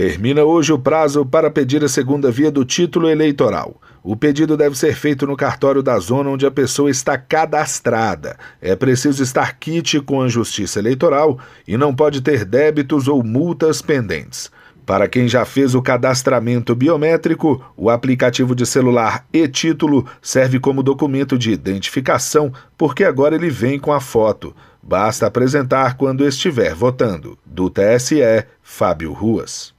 Termina hoje o prazo para pedir a segunda via do título eleitoral. O pedido deve ser feito no cartório da zona onde a pessoa está cadastrada. É preciso estar quite com a Justiça Eleitoral e não pode ter débitos ou multas pendentes. Para quem já fez o cadastramento biométrico, o aplicativo de celular e-título serve como documento de identificação, porque agora ele vem com a foto. Basta apresentar quando estiver votando. Do TSE, Fábio Ruas.